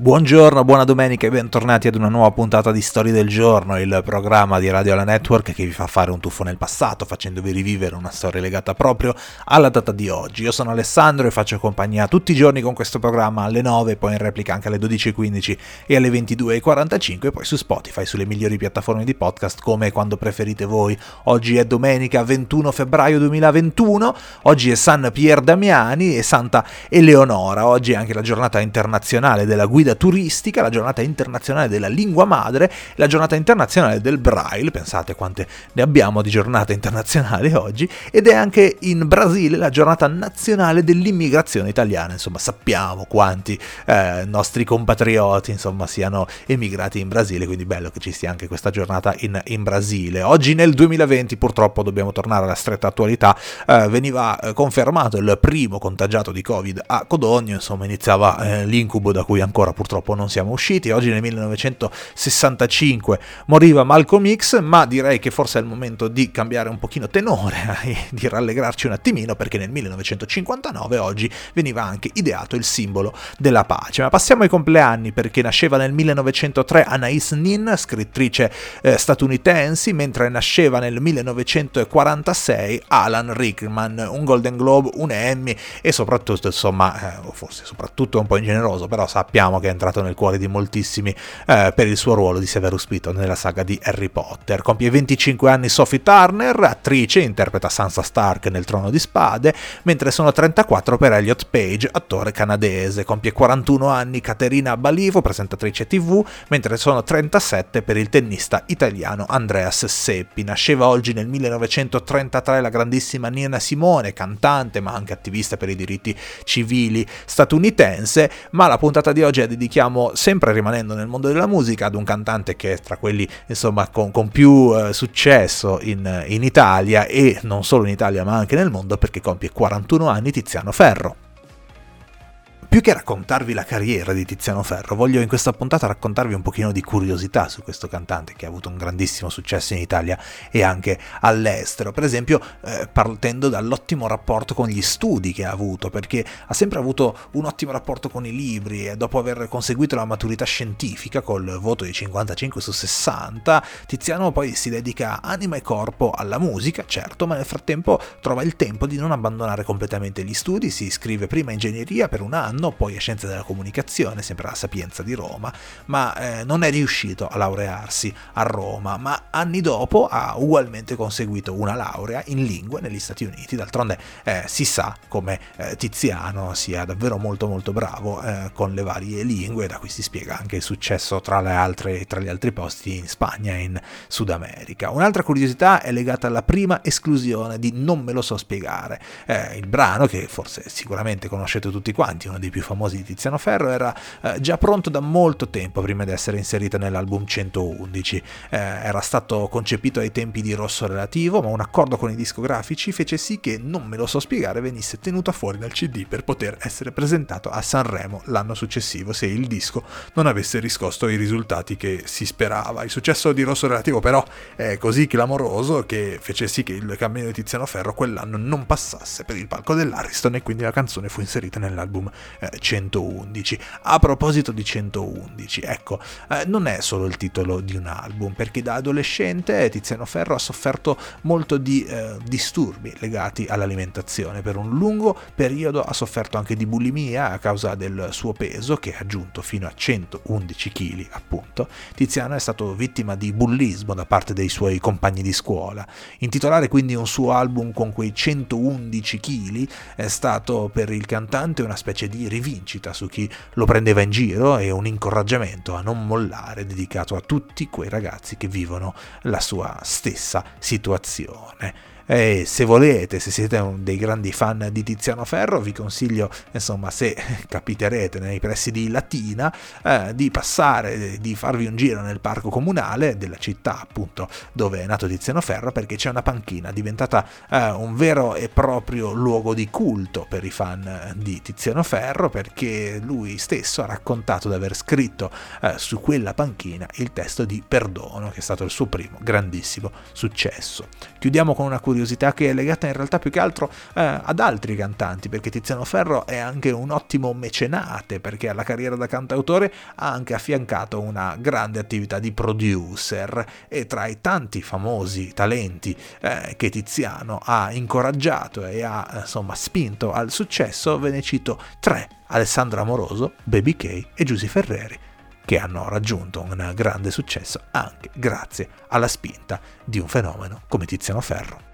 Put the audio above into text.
Buongiorno, buona domenica e bentornati ad una nuova puntata di Storie del Giorno, il programma di Radio La Network che vi fa fare un tuffo nel passato facendovi rivivere una storia legata proprio alla data di oggi. Io sono Alessandro e faccio compagnia tutti i giorni con questo programma alle 9, poi in replica anche alle 12.15 e alle 22.45 e poi su Spotify, sulle migliori piattaforme di podcast come quando preferite voi. Oggi è domenica 21 febbraio 2021, oggi è San Pier Damiani e Santa Eleonora, oggi è anche la giornata internazionale della guida guida turistica, la giornata internazionale della lingua madre, la giornata internazionale del braille, pensate quante ne abbiamo di giornate internazionali oggi, ed è anche in Brasile la giornata nazionale dell'immigrazione italiana, insomma sappiamo quanti eh, nostri compatrioti insomma siano emigrati in Brasile, quindi bello che ci sia anche questa giornata in, in Brasile. Oggi nel 2020 purtroppo dobbiamo tornare alla stretta attualità, eh, veniva eh, confermato il primo contagiato di Covid a Codogno, insomma iniziava eh, l'incubo da cui ancora purtroppo non siamo usciti. Oggi nel 1965 moriva Malcolm X, ma direi che forse è il momento di cambiare un pochino tenore e di rallegrarci un attimino perché nel 1959 oggi veniva anche ideato il simbolo della pace. Ma passiamo ai compleanni perché nasceva nel 1903 Anais Nin, scrittrice eh, statunitense, mentre nasceva nel 1946 Alan Rickman, un Golden Globe, un Emmy e soprattutto, insomma, eh, forse soprattutto un po' ingeneroso, però sappiamo che è entrato nel cuore di moltissimi eh, per il suo ruolo di Severus Piton nella saga di Harry Potter. Compie 25 anni Sophie Turner, attrice, interpreta Sansa Stark nel Trono di Spade, mentre sono 34 per Elliot Page, attore canadese. Compie 41 anni Caterina Balivo, presentatrice TV, mentre sono 37 per il tennista italiano Andreas Seppi. Nasceva oggi nel 1933 la grandissima Nina Simone, cantante ma anche attivista per i diritti civili statunitense, ma la puntata di oggi è dedichiamo sempre rimanendo nel mondo della musica ad un cantante che è tra quelli insomma con, con più eh, successo in, in Italia e non solo in Italia ma anche nel mondo perché compie 41 anni Tiziano Ferro. Più che raccontarvi la carriera di Tiziano Ferro, voglio in questa puntata raccontarvi un pochino di curiosità su questo cantante che ha avuto un grandissimo successo in Italia e anche all'estero. Per esempio, eh, partendo dall'ottimo rapporto con gli studi che ha avuto, perché ha sempre avuto un ottimo rapporto con i libri e dopo aver conseguito la maturità scientifica col voto di 55 su 60, Tiziano poi si dedica anima e corpo alla musica, certo, ma nel frattempo trova il tempo di non abbandonare completamente gli studi, si iscrive prima a ingegneria per un anno, anno, poi a Scienze della Comunicazione, sempre alla Sapienza di Roma, ma eh, non è riuscito a laurearsi a Roma, ma anni dopo ha ugualmente conseguito una laurea in lingue negli Stati Uniti. D'altronde eh, si sa come eh, Tiziano sia davvero molto molto bravo eh, con le varie lingue, da cui si spiega anche il successo tra, altre, tra gli altri posti in Spagna e in Sud America. Un'altra curiosità è legata alla prima esclusione di Non me lo so spiegare, eh, il brano che forse sicuramente conoscete tutti quanti, uno dei più famosi di Tiziano Ferro, era eh, già pronto da molto tempo prima di essere inserito nell'album 111. Eh, era stato concepito ai tempi di Rosso Relativo, ma un accordo con i discografici fece sì che Non me lo so spiegare venisse tenuto fuori dal CD per poter essere presentato a Sanremo l'anno successivo se il disco non avesse riscosso i risultati che si sperava. Il successo di Rosso Relativo però è così clamoroso che fece sì che il cammino di Tiziano Ferro quell'anno non passasse per il palco dell'Ariston e quindi la canzone fu inserita nell'album 111. A proposito di 111, ecco, eh, non è solo il titolo di un album, perché da adolescente Tiziano Ferro ha sofferto molto di eh, disturbi legati all'alimentazione. Per un lungo periodo ha sofferto anche di bulimia a causa del suo peso, che ha giunto fino a 111 kg, appunto. Tiziano è stato vittima di bullismo da parte dei suoi compagni di scuola. Intitolare quindi un suo album con quei 111 kg è stato per il cantante una specie di rivincita su chi lo prendeva in giro e un incoraggiamento a non mollare dedicato a tutti quei ragazzi che vivono la sua stessa situazione. E se volete, se siete dei grandi fan di Tiziano Ferro, vi consiglio, insomma, se capiterete nei pressi di Latina, eh, di passare, di farvi un giro nel parco comunale della città, appunto, dove è nato Tiziano Ferro, perché c'è una panchina diventata eh, un vero e proprio luogo di culto per i fan di Tiziano Ferro, perché lui stesso ha raccontato di aver scritto eh, su quella panchina il testo di Perdono, che è stato il suo primo grandissimo successo. Chiudiamo con una curiosità curiosità che è legata in realtà più che altro eh, ad altri cantanti, perché Tiziano Ferro è anche un ottimo mecenate, perché alla carriera da cantautore ha anche affiancato una grande attività di producer e tra i tanti famosi talenti eh, che Tiziano ha incoraggiato e ha insomma spinto al successo, ve ne cito tre, Alessandro Amoroso, Baby K e Giusy Ferreri che hanno raggiunto un grande successo anche grazie alla spinta di un fenomeno come Tiziano Ferro.